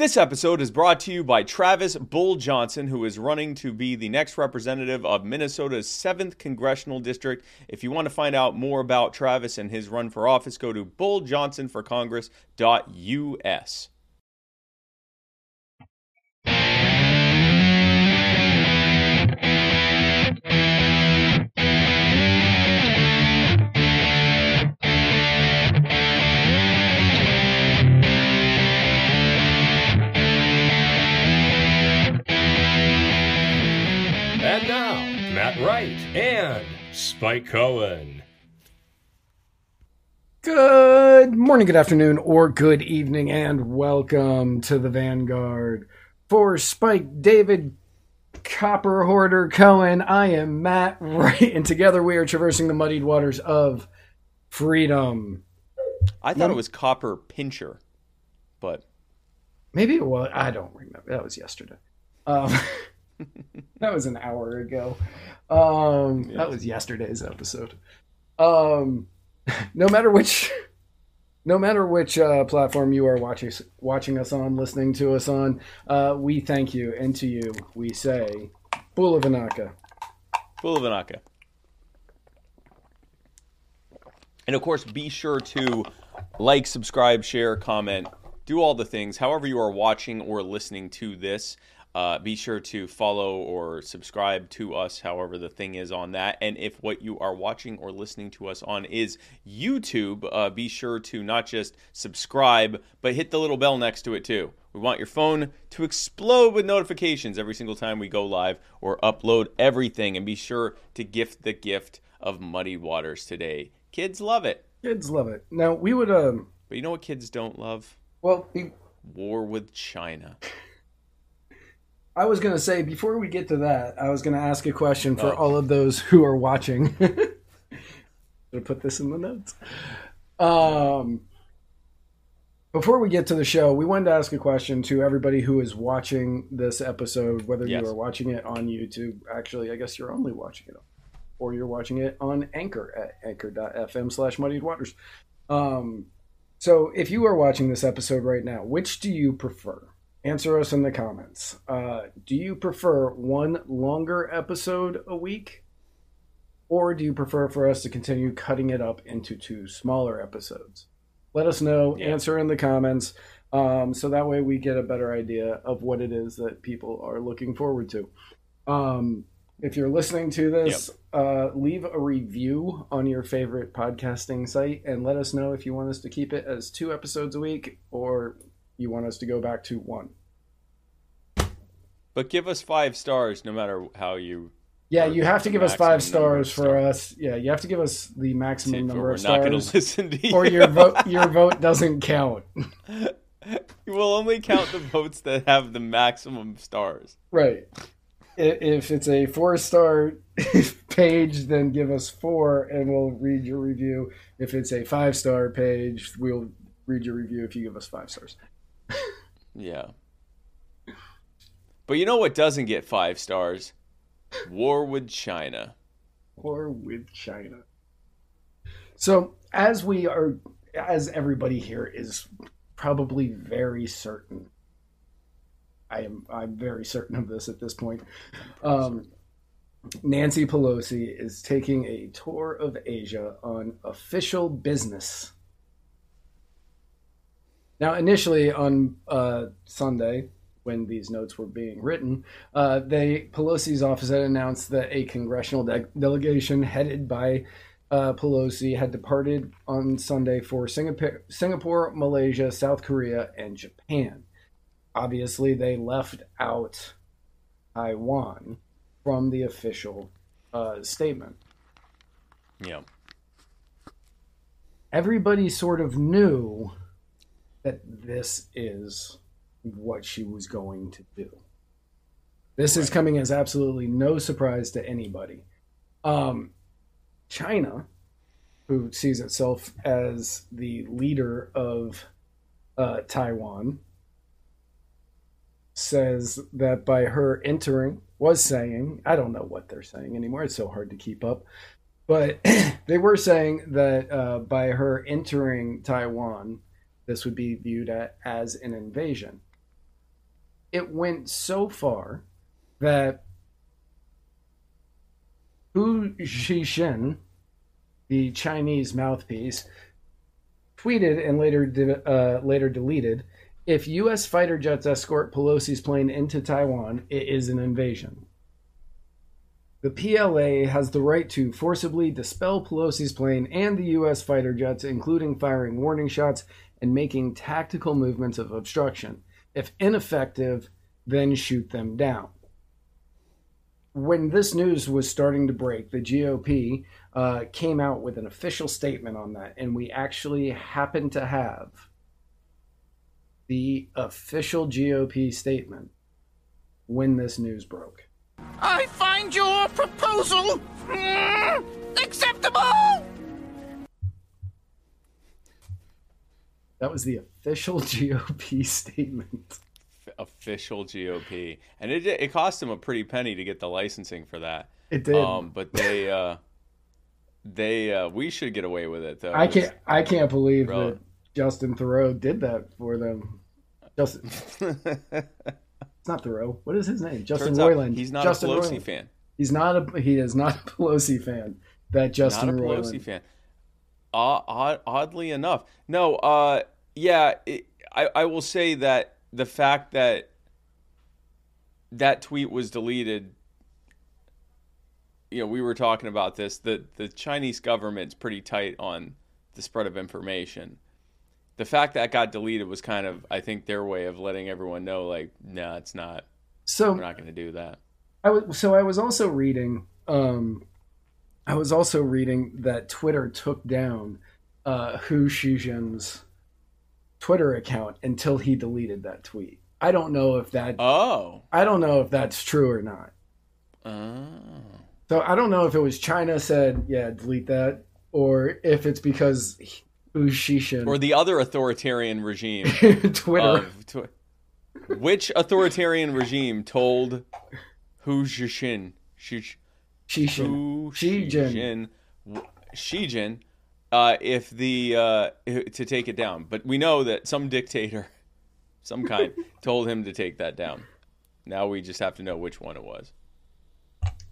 This episode is brought to you by Travis Bull Johnson, who is running to be the next representative of Minnesota's 7th Congressional District. If you want to find out more about Travis and his run for office, go to bulljohnsonforcongress.us. Spike Cohen. Good morning, good afternoon, or good evening, and welcome to the Vanguard. For Spike, David, Copper Hoarder, Cohen, I am Matt Wright, and together we are traversing the muddied waters of freedom. I thought it was Copper Pincher, but Maybe it was, I don't remember. That was yesterday. Um, that was an hour ago. Um, That was yesterday's episode. Um, no matter which, no matter which uh, platform you are watching watching us on, listening to us on, uh, we thank you, and to you we say, Bula Vanaka. Bulavanaka. And of course, be sure to like, subscribe, share, comment, do all the things. However, you are watching or listening to this, uh, be sure to follow or subscribe to us, however, the thing is on that. And if what you are watching or listening to us on is YouTube, uh, be sure to not just subscribe, but hit the little bell next to it too. We want your phone to explode with notifications every single time we go live or upload everything. And be sure to gift the gift of Muddy Waters today. Kids love it. Kids love it. Now we would, um, But you know what kids don't love? well, we, War with China. I was gonna say before we get to that, I was gonna ask a question for Oh. all of those who are watching. Should put this in the notes. Um, before we get to the show, we wanted to ask a question to everybody who is watching this episode, whether Yes. you are watching it on YouTube. Actually, I guess you're only watching it, or you're watching it on Anchor at anchor.fm slash muddied waters. Um, so if you are watching this episode right now, which do you prefer? Answer us in the comments. Uh, do you prefer one longer episode a week? Or do you prefer for us to continue cutting it up into two smaller episodes? Let us know. Yeah. Answer in the comments. Um, so that way we get a better idea of what it is that people are looking forward to. Um, if you're listening to this, uh, leave a review on your favorite podcasting site and let us know if you want us to keep it as two episodes a week or you want us to go back to one. But give us five stars no matter how you. Yeah, you have to give us five stars for us. Yeah, you have to give us the maximum number we're of not going to stars, listen to you. or your vote your vote doesn't count. we'll only count the votes that have the maximum stars. Right. If it's a four star page, then give us four, and we'll read your review. If it's a five star page, we'll read your review if you give us five stars. Yeah. But you know what doesn't get five stars? War with China. War with China. So, as we are, as everybody here is probably very certain, I am, I'm very certain of this at this point. Um, Nancy Pelosi is taking a tour of Asia on official business. Now, initially on uh, Sunday, when these notes were being written, uh, they Pelosi's office had announced that a congressional de- delegation headed by uh, Pelosi had departed on Sunday for Singapore, Singapore, Malaysia, South Korea, and Japan. Obviously, they left out Taiwan from the official uh, statement. Yeah. Everybody sort of knew that this is what she was going to do. This is coming as absolutely no surprise to anybody. Um, China, who sees itself as the leader of uh, Taiwan, says that by her entering, was saying, I don't know what they're saying anymore. It's so hard to keep up. But they were saying that uh, by her entering Taiwan, this would be viewed as an invasion. it went so far that Hu Xijin, the Chinese mouthpiece, tweeted and later de- uh, later deleted, "If U.S. fighter jets escort Pelosi's plane into Taiwan, it is an invasion." The PLA has the right to forcibly dispel Pelosi's plane and the U.S. fighter jets, including firing warning shots and making tactical movements of obstruction. If ineffective, then shoot them down. When this news was starting to break, the GOP uh, came out with an official statement on that, and we actually happened to have the official GOP statement when this news broke. I find your proposal mm, acceptable. That was the official GOP statement. Official GOP, and it it cost them a pretty penny to get the licensing for that. It did. Um, but they uh, they uh, we should get away with it though. I can't. I can't believe Bro. that Justin Thoreau did that for them. Justin, it's not Thoreau. What is his name? Justin Turns Roiland. he's not Justin a Pelosi Roiland. fan. He's not a. He is not a Pelosi fan. That Justin not a Roiland. Pelosi fan. Uh, oddly enough, no. Uh, yeah, it, I I will say that the fact that that tweet was deleted. You know, we were talking about this. The the Chinese government's pretty tight on the spread of information. The fact that got deleted was kind of, I think, their way of letting everyone know, like, no, it's not. So We're not going to do that. I was so I was also reading. Um, I was also reading that Twitter took down uh, Hu Xijin's Twitter account until he deleted that tweet. I don't know if that. Oh. I don't know if that's true or not. Oh. So I don't know if it was China said, yeah, delete that, or if it's because Hu Xijin Or the other authoritarian regime Twitter. of tw- which authoritarian regime told Hu Jin Shi Shijin. Hu Xi Jin. Jin Xi Jin uh, if the uh, to take it down. But we know that some dictator, some kind, told him to take that down. Now we just have to know which one it was.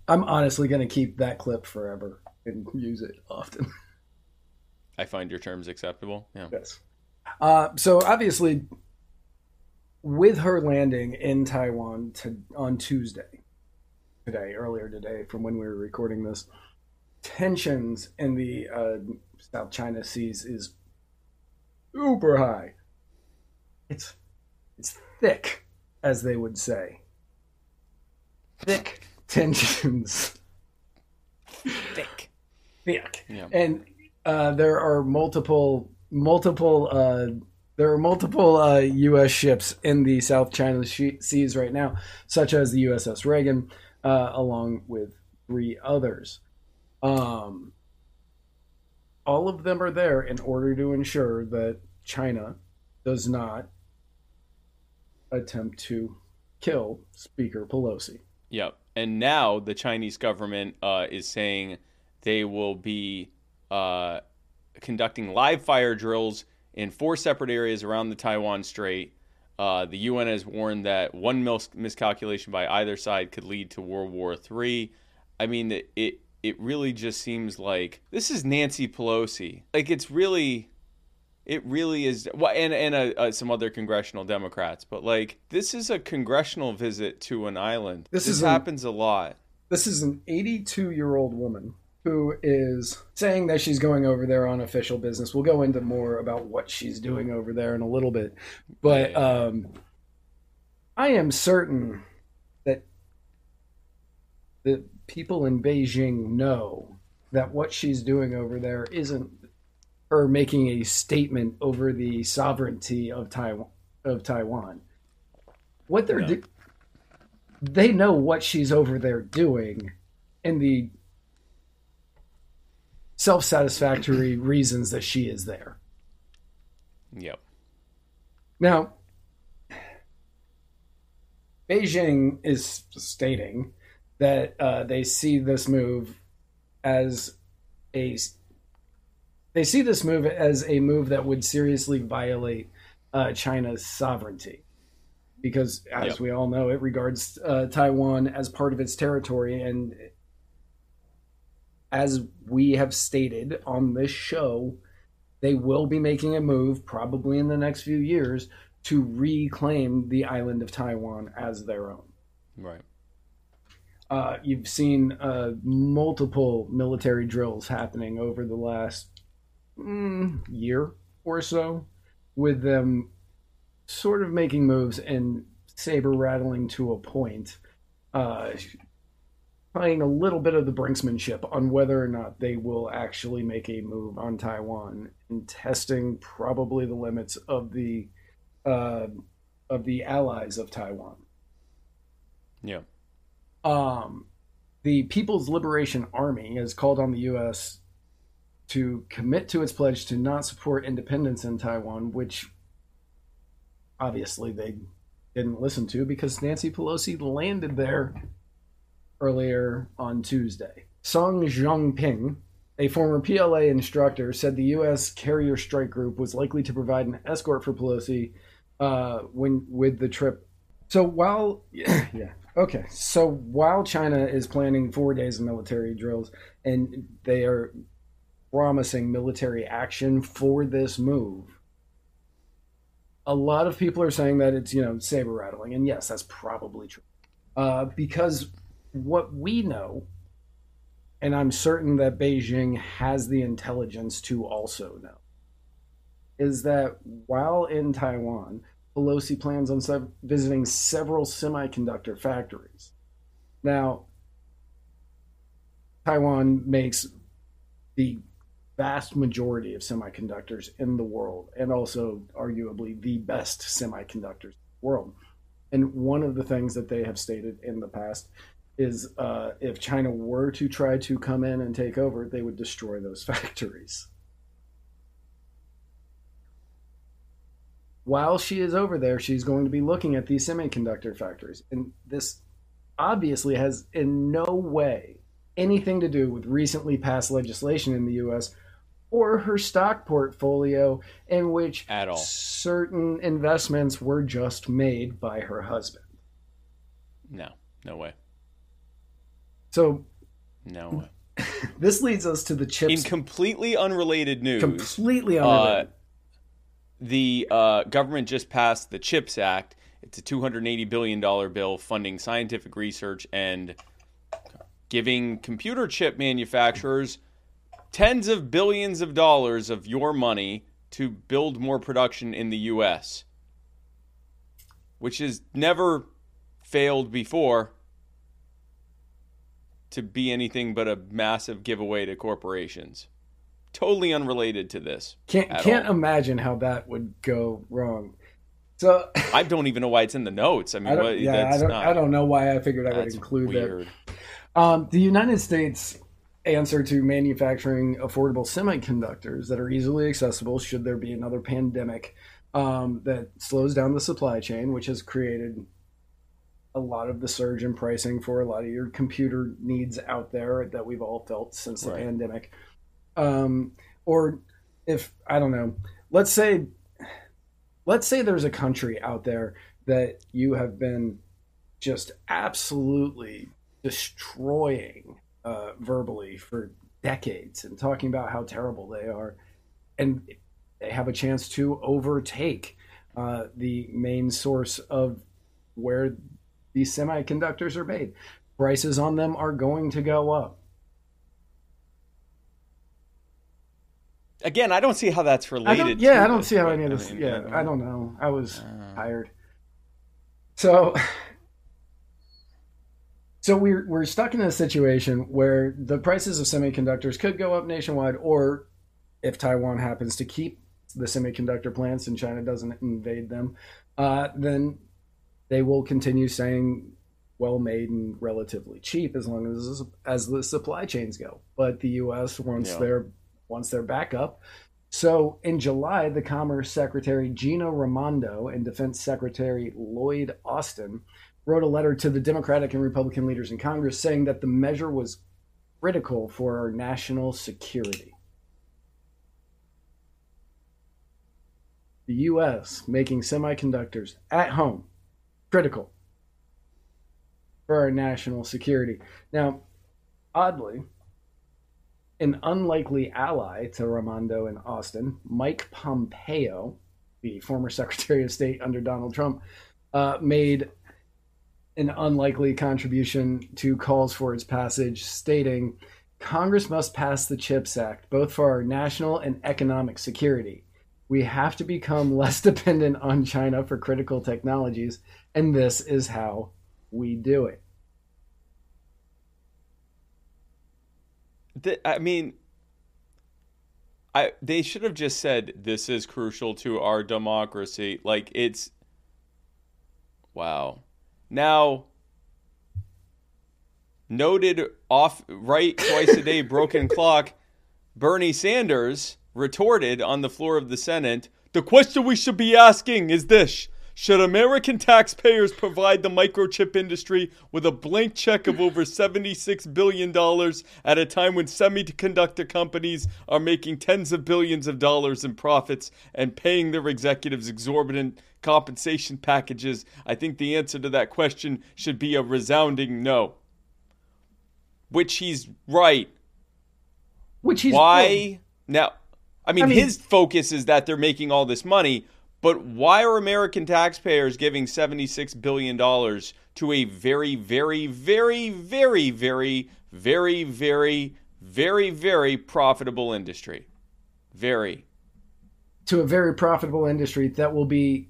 I'm honestly going to keep that clip forever and use it often. I find your terms acceptable. Yeah. Yes. Uh, so obviously, with her landing in Taiwan to, on Tuesday, today, earlier today, from when we were recording this, tensions in the uh, South China Seas is uber high. It's it's thick, as they would say. Thick tensions. Thick. Thick. Yeah. and uh, there are multiple multiple uh, there are multiple uh, U.S. ships in the South China Seas right now, such as the USS Reagan, uh, along with three others. Um, all of them are there in order to ensure that China does not attempt to kill Speaker Pelosi. Yep. And now the Chinese government uh, is saying they will be uh, conducting live fire drills in four separate areas around the Taiwan Strait. Uh, the UN has warned that one mis- miscalculation by either side could lead to World War III. I mean, it, it really just seems like this is Nancy Pelosi. Like it's really, it really is. Well, and and uh, uh, some other congressional Democrats, but like this is a congressional visit to an island. This This, is an- happens a lot. This is an 82 year old woman who is saying that she's going over there on official business. We'll go into more about what she's doing over there in a little bit. But Yeah. um, I am certain that the people in Beijing know that what she's doing over there isn't her making a statement over the sovereignty of Taiwan. Of Taiwan, what they're No. do- they know what she's over there doing and the self-satisfactory reasons that she is there. Yep. Now, Beijing is stating that uh, they see this move as a they see this move as a move that would seriously violate uh, China's sovereignty. because, as Yep. we all know, it regards uh, Taiwan as part of its territory. And as we have stated on this show, they will be making a move, probably in the next few years, to reclaim the island of Taiwan as their own. Right. Uh, you've seen uh, multiple military drills happening over the last mm, year or so, with them sort of making moves and saber rattling to a point, uh, playing a little bit of the brinksmanship on whether or not they will actually make a move on Taiwan and testing probably the limits of the uh, of the allies of Taiwan. Yeah. Um, the People's Liberation Army has called on the U.S. to commit to its pledge to not support independence in Taiwan, which obviously they didn't listen to because Nancy Pelosi landed there earlier on Tuesday. Song Zhongping, a former PLA instructor, said the U.S. carrier strike group was likely to provide an escort for Pelosi uh, when with the trip. So while yeah, okay, so while China is planning four days of military drills and they are promising military action for this move, a lot of people are saying that it's you know saber rattling, and yes, that's probably true. Uh, because what we know, and I'm certain that Beijing has the intelligence to also know, is that while in Taiwan, Pelosi plans on visiting several semiconductor factories. Now, Taiwan makes the vast majority of semiconductors in the world, and also arguably the best semiconductors in the world. And one of the things that they have stated in the past is uh, if China were to try to come in and take over, they would destroy those factories. While she is over there, she's going to be looking at these semiconductor factories. And this obviously has in no way anything to do with recently passed legislation in the US or her stock portfolio in which At all. certain investments were just made by her husband. No. No way. So No way. this leads us to the chips. In completely unrelated news, completely uh, unrelated. The uh, government just passed the CHIPS Act. It's a $280 billion bill funding scientific research and giving computer chip manufacturers tens of billions of dollars of your money to build more production in the U.S., which has never failed before to be anything but a massive giveaway to corporations. Totally unrelated to this. can't can't all. imagine how that would go wrong. So I don't even know why it's in the notes. I mean, I don't, what, yeah, that's I don't, not, I don't know why I figured I would include that. Um, the United States answer to manufacturing affordable semiconductors that are easily accessible should there be another pandemic um, that slows down the supply chain, which has created a lot of the surge in pricing for a lot of your computer needs out there that we've all felt since the Right. pandemic. Um, or if I don't know, let's say let's say there's a country out there that you have been just absolutely destroying uh, verbally for decades and talking about how terrible they are, and they have a chance to overtake uh, the main source of where these semiconductors are made. Prices on them are going to go up. Again, I don't see how that's related. don't, yeah, I don't this, see how any of this. I mean, yeah, I don't know. I was uh, tired. So, so we're we're stuck in a situation where the prices of semiconductors could go up nationwide, or if Taiwan happens to keep the semiconductor plants and China doesn't invade them, uh, then they will continue saying well made and relatively cheap as long as as the supply chains go. But the U.S. wants Yeah. their wants back up. So in July, the Commerce Secretary Gina Raimondo and Defense Secretary Lloyd Austin wrote a letter to the Democratic and Republican leaders in Congress saying that the measure was critical for our national security. The U.S. making semiconductors at home critical for our national security. Now, oddly, an unlikely ally to Raimondo and Austin, Mike Pompeo, the former Secretary of State under Donald Trump, uh, made an unlikely contribution to calls for its passage, stating Congress must pass the CHIPS Act, both for our national and economic security. We have to become less dependent on China for critical technologies, and this is how we do it. The, I mean, I they should have just said this is crucial to our democracy. Like it's wow. Now noted off right twice a day broken clock Bernie Sanders retorted on the floor of the Senate, the question we should be asking is this should American taxpayers provide the microchip industry with a blank check of over $76 billion at a time when semiconductor companies are making tens of billions of dollars in profits and paying their executives exorbitant compensation packages? I think the answer to that question should be a resounding no. Which he's right. Which he's Why? Now, I mean, I mean- his focus is that they're making all this money, but why are American taxpayers giving $76 billion to a very, very, very, very, very, very, very, very, very profitable industry? Very. to a very profitable industry that will be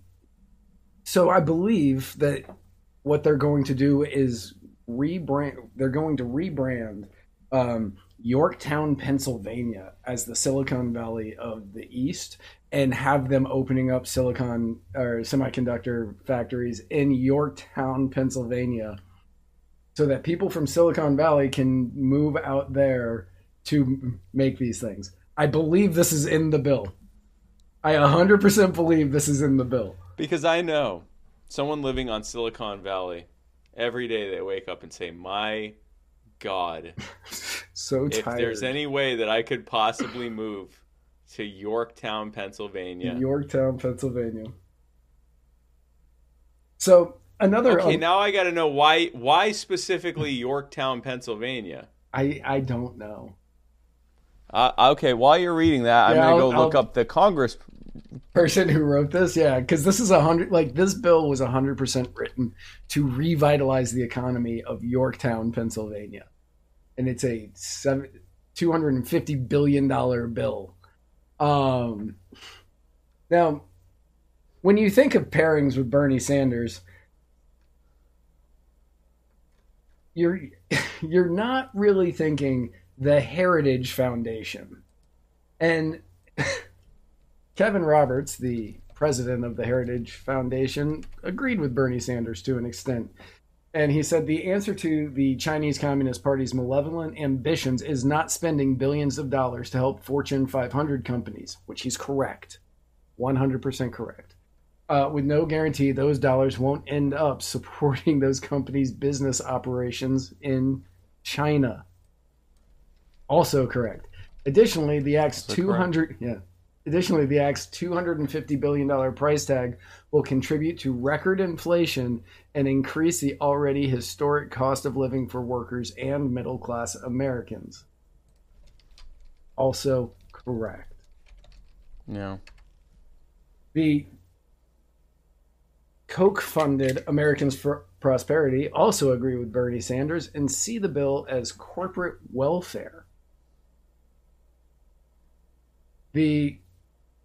so i believe that what they're going to do is rebrand they're going to rebrand um, yorktown pennsylvania as the silicon valley of the east and have them opening up silicon or semiconductor factories in yorktown pennsylvania so that people from silicon valley can move out there to make these things. I believe this is in the bill. I 100% believe this is in the bill. Because I know someone living on Silicon Valley, every day they wake up and say, My God, So if there's any way that I could possibly move to Yorktown, Pennsylvania. Yorktown, Pennsylvania. So another. Okay, um, now I got to know why why specifically Yorktown, Pennsylvania. I I don't know. Uh, okay, while you're reading that, I'm gonna I'll- go look I'll- up the Congress. Person who wrote this, yeah, because this is a hundred. Like this bill was a hundred percent written to revitalize the economy of Yorktown, Pennsylvania, and it's a seven, two hundred and fifty billion dollar bill. Um, now, when you think of pairings with Bernie Sanders, you're you're not really thinking the Heritage Foundation. And Kevin Roberts, the president of the Heritage Foundation, agreed with Bernie Sanders to an extent. And he said the answer to the Chinese Communist Party's malevolent ambitions is not spending billions of dollars to help Fortune 500 companies, which he's correct. 100% correct. Uh, with no guarantee those dollars won't end up supporting those companies' business operations in China. Also correct. Additionally, the Act's Also correct. 200 yeah. Additionally, the Act's 250 billion dollar price tag will contribute to record inflation and increase the already historic cost of living for workers and middle class Americans. Also correct. Yeah. The Koch funded Americans for Prosperity also agree with Bernie Sanders and see the bill as corporate welfare. The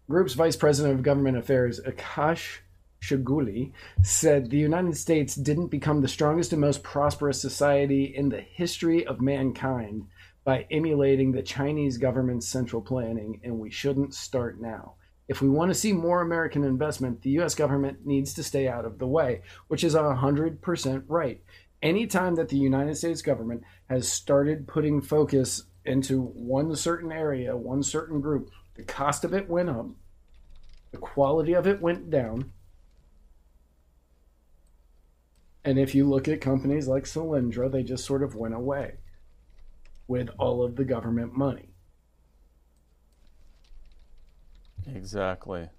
group's vice president of government affairs, Akash Chougule, said the United States didn't become the strongest and most prosperous society in the history of mankind by emulating the Chinese government's central planning, and we shouldn't start now. If we want to see more American investment, the US government needs to stay out of the way, which is 100% right. Anytime that the United States government has started putting focus into one certain area, one certain group, the cost of it went up, the quality of it went down. And if you look at companies like Solyndra, they just sort of went away with all of the government money. Exactly.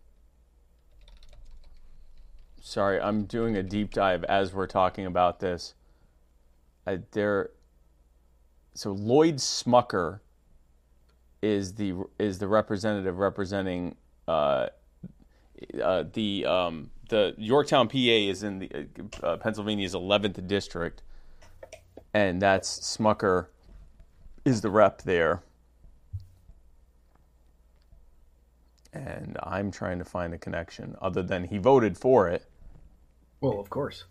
sorry, I'm doing a deep dive as we're talking about this. I, there, so Lloyd Smucker is the is the representative representing uh, uh, the um, the Yorktown, PA is in the uh, Pennsylvania's 11th district, and that's Smucker is the rep there. And I'm trying to find a connection other than he voted for it. Well, of course.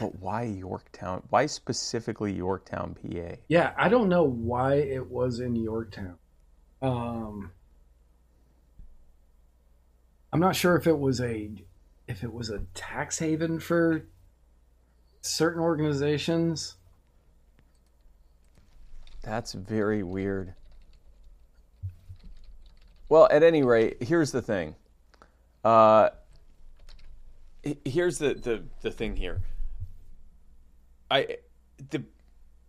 But why Yorktown? Why specifically Yorktown, PA? Yeah, I don't know why it was in Yorktown. Um, I'm not sure if it was a if it was a tax haven for certain organizations. That's very weird. Well, at any rate, here's the thing. Uh, here's the, the, the thing here. I the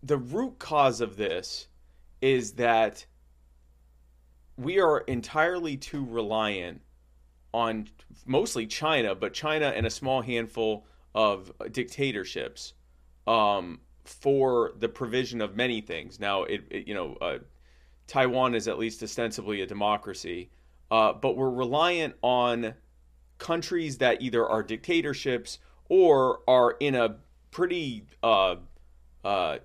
the root cause of this is that we are entirely too reliant on mostly China, but China and a small handful of dictatorships um, for the provision of many things. Now, it, it you know, uh, Taiwan is at least ostensibly a democracy, uh, but we're reliant on countries that either are dictatorships or are in a pretty uh, uh,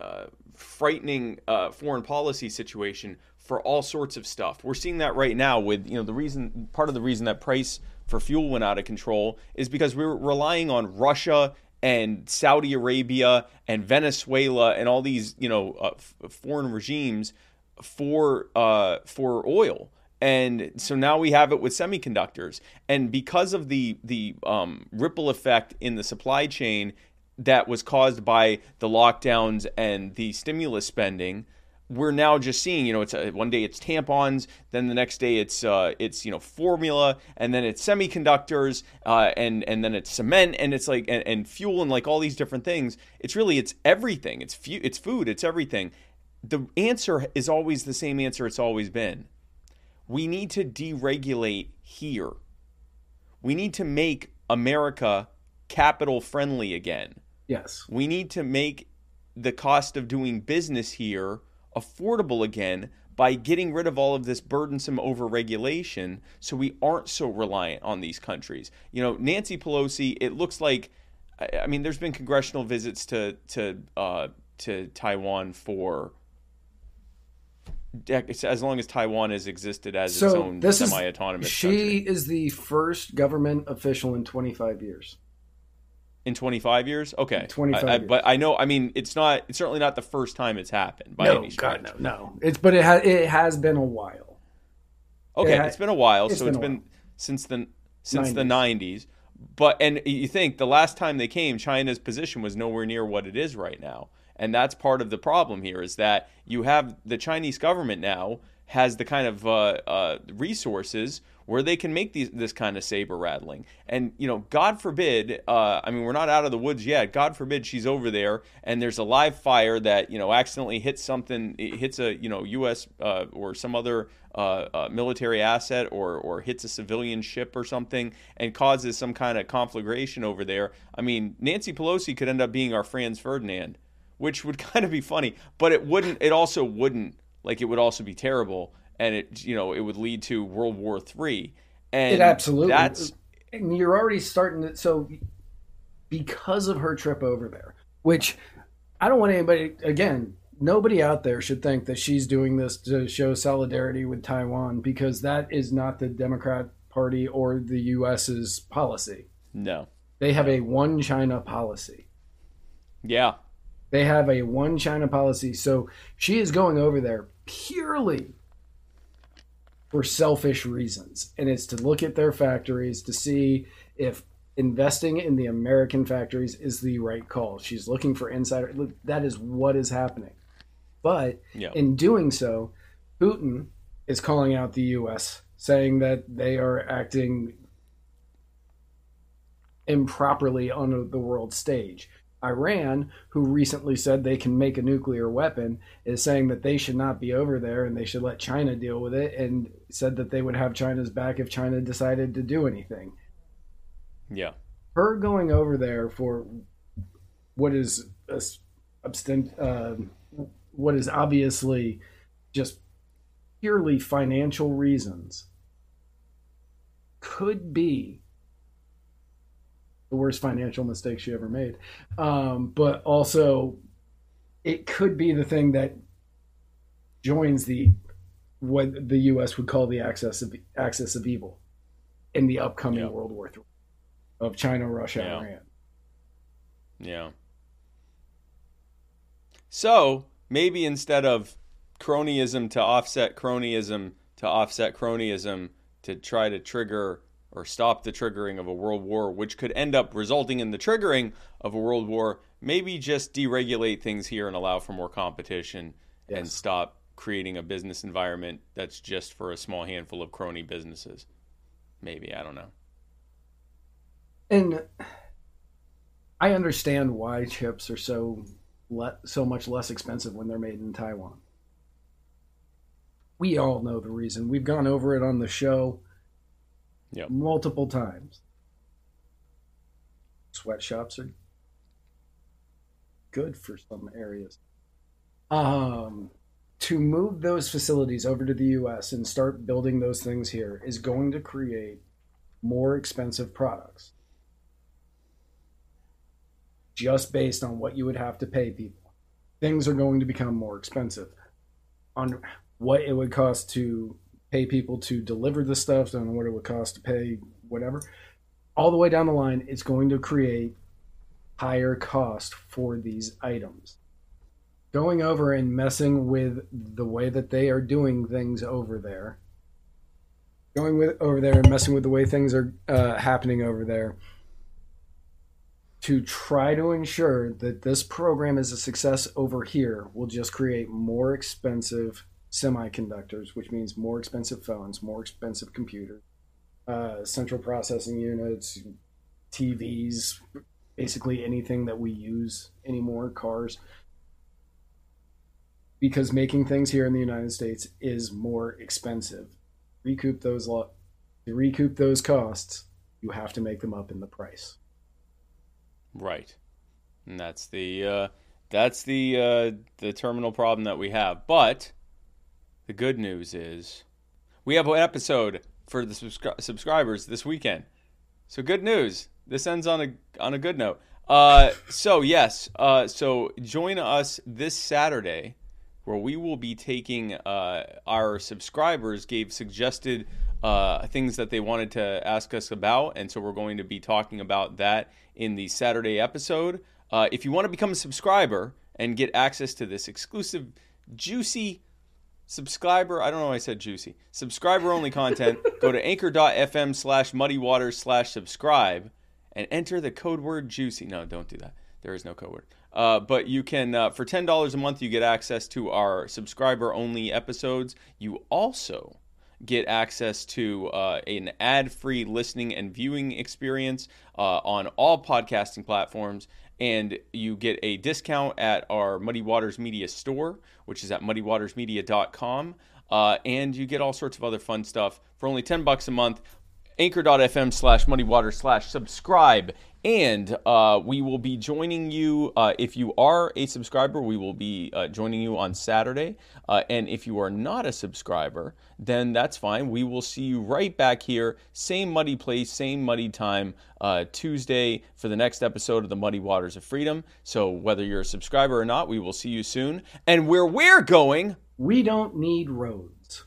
uh, frightening uh, foreign policy situation for all sorts of stuff. We're seeing that right now with you know the reason part of the reason that price for fuel went out of control is because we were relying on Russia and Saudi Arabia and Venezuela and all these you know uh, f- foreign regimes for uh, for oil. And so now we have it with semiconductors, and because of the the um, ripple effect in the supply chain that was caused by the lockdowns and the stimulus spending, we're now just seeing, you know, it's uh one day it's tampons, then the next day it's uh, it's you know formula, and then it's semiconductors, uh, and and then it's cement, and it's like and, and fuel, and like all these different things. It's really it's everything. It's fu- it's food. It's everything. The answer is always the same answer it's always been. We need to deregulate here. We need to make America capital friendly again Yes. we need to make the cost of doing business here affordable again by getting rid of all of this burdensome overregulation so we aren't so reliant on these countries. You know, Nancy Pelosi, it looks like I mean there's been congressional visits to to uh, to Taiwan for as long as Taiwan has existed as its own this semi-autonomous she country. is the first government official in 25 years. In 25 years? Okay. 25 I- I- years. But I know, I mean, it's not, it's certainly not the first time it's happened by any stretch. God, no, no. It's but it has it has been a while. Okay, It ha- it's been a while, it's so been it's a been while. since the since the 90s. 90s. But and you think the last time they came, China's position was nowhere near what it is right now. And that's part of the problem here is that you have the Chinese government now has the kind of uh, uh, resources where they can make these, this kind of saber rattling. And, you know, God forbid, uh, I mean, we're not out of the woods yet. God forbid she's over there and there's a live fire that, you know, accidentally hits something, it hits a, you know, U.S. Uh, or some other uh, uh, military asset or, or hits a civilian ship or something and causes some kind of conflagration over there. I mean, Nancy Pelosi could end up being our Franz Ferdinand, which would kind of be funny, but it wouldn't, it also wouldn't, like, it would also be terrible and it you know it would lead to World War Three. And It absolutely. that's and you're already starting to so because of her trip over there, which I don't want anybody again. Nobody out there should think that she's doing this to show solidarity with Taiwan because that is not the Democrat Party or the U.S.'s policy. no, They have a one China policy. yeah, They have a one China policy. So she is going over there purely for selfish reasons. And it's to look at their factories to see if investing in the American factories is the right call. She's looking for insider. Look, that is what is happening. But yeah, in doing so, Putin is calling out the U.S., saying that they are acting improperly on the world stage. Iran, who recently said they can make a nuclear weapon, is saying that they should not be over there and they should let China deal with it, and said that they would have China's back if China decided to do anything. Yeah. Her going over there for what is abstent, uh, what is obviously just purely financial reasons could be the worst financial mistake she ever made. Um, but also, it could be the thing that joins the what the U.S. would call the axis of axis of evil in the upcoming Yeah. World War III of China, Russia, Yeah. Iran. Yeah. So maybe instead of cronyism to offset cronyism to offset cronyism to try to trigger or stop the triggering of a world war, which could end up resulting in the triggering of a world war, maybe just deregulate things here and allow for more competition and stop creating a business environment that's just for a small handful of crony businesses. Maybe, I don't know. And I understand why chips are so le- so much less expensive when they're made in Taiwan. We all know the reason. We've gone over it on the show Yep. multiple times. Sweatshops are good for some areas. Um, to move those facilities over to the US and start building those things here is going to create more expensive products just based on what you would have to pay people. Things are going to become more expensive. On what it would cost to pay people to deliver the stuff, and what it would cost to pay whatever, all the way down the line, it's going to create higher cost for these items. Going over and messing with the way that they are doing things over there, going with over there and messing with the way things are uh, happening over there. To try to ensure that this program is a success over here will just create more expensive semiconductors, which means more expensive phones, more expensive computers, uh, central processing units, TVs, basically anything that we use anymore, cars. Because making things here in the United States is more expensive. Recoup those lo- to recoup those costs, you have to make them up in the price. Right. And that's the uh, that's the uh, the terminal problem that we have. But the good news is we have an episode for the subscri- subscribers this weekend. So good news. This ends on a on a good note. Uh, so yes, uh, so join us this Saturday, where we will be taking uh, our subscribers gave suggested uh, things that they wanted to ask us about, and so we're going to be talking about that in the Saturday episode. Uh, if you want to become a subscriber and get access to this exclusive, juicy subscriber i don't know why i said juicy. Subscriber only content go to anchor.fm slash muddy waters slash subscribe and enter the code word juicy. No don't do that. There is no code word. Uh, but you can uh, for $10 a month you get access to our subscriber only episodes. You also get access to uh, an ad-free listening and viewing experience uh, on all podcasting platforms and you get a discount at our Muddy Waters Media store, which is at muddywatersmedia.com. Uh, and you get all sorts of other fun stuff for only 10 bucks a month. Anchor.fm slash muddywaters slash subscribe. And uh, we will be joining you. Uh, if you are a subscriber, we will be uh, joining you on Saturday. Uh, and if you are not a subscriber, then that's fine. We will see you right back here, same muddy place, same muddy time, uh, Tuesday for the next episode of the Muddy Waters of Freedom. So whether you're a subscriber or not, we will see you soon. And where we're going, We don't need roads.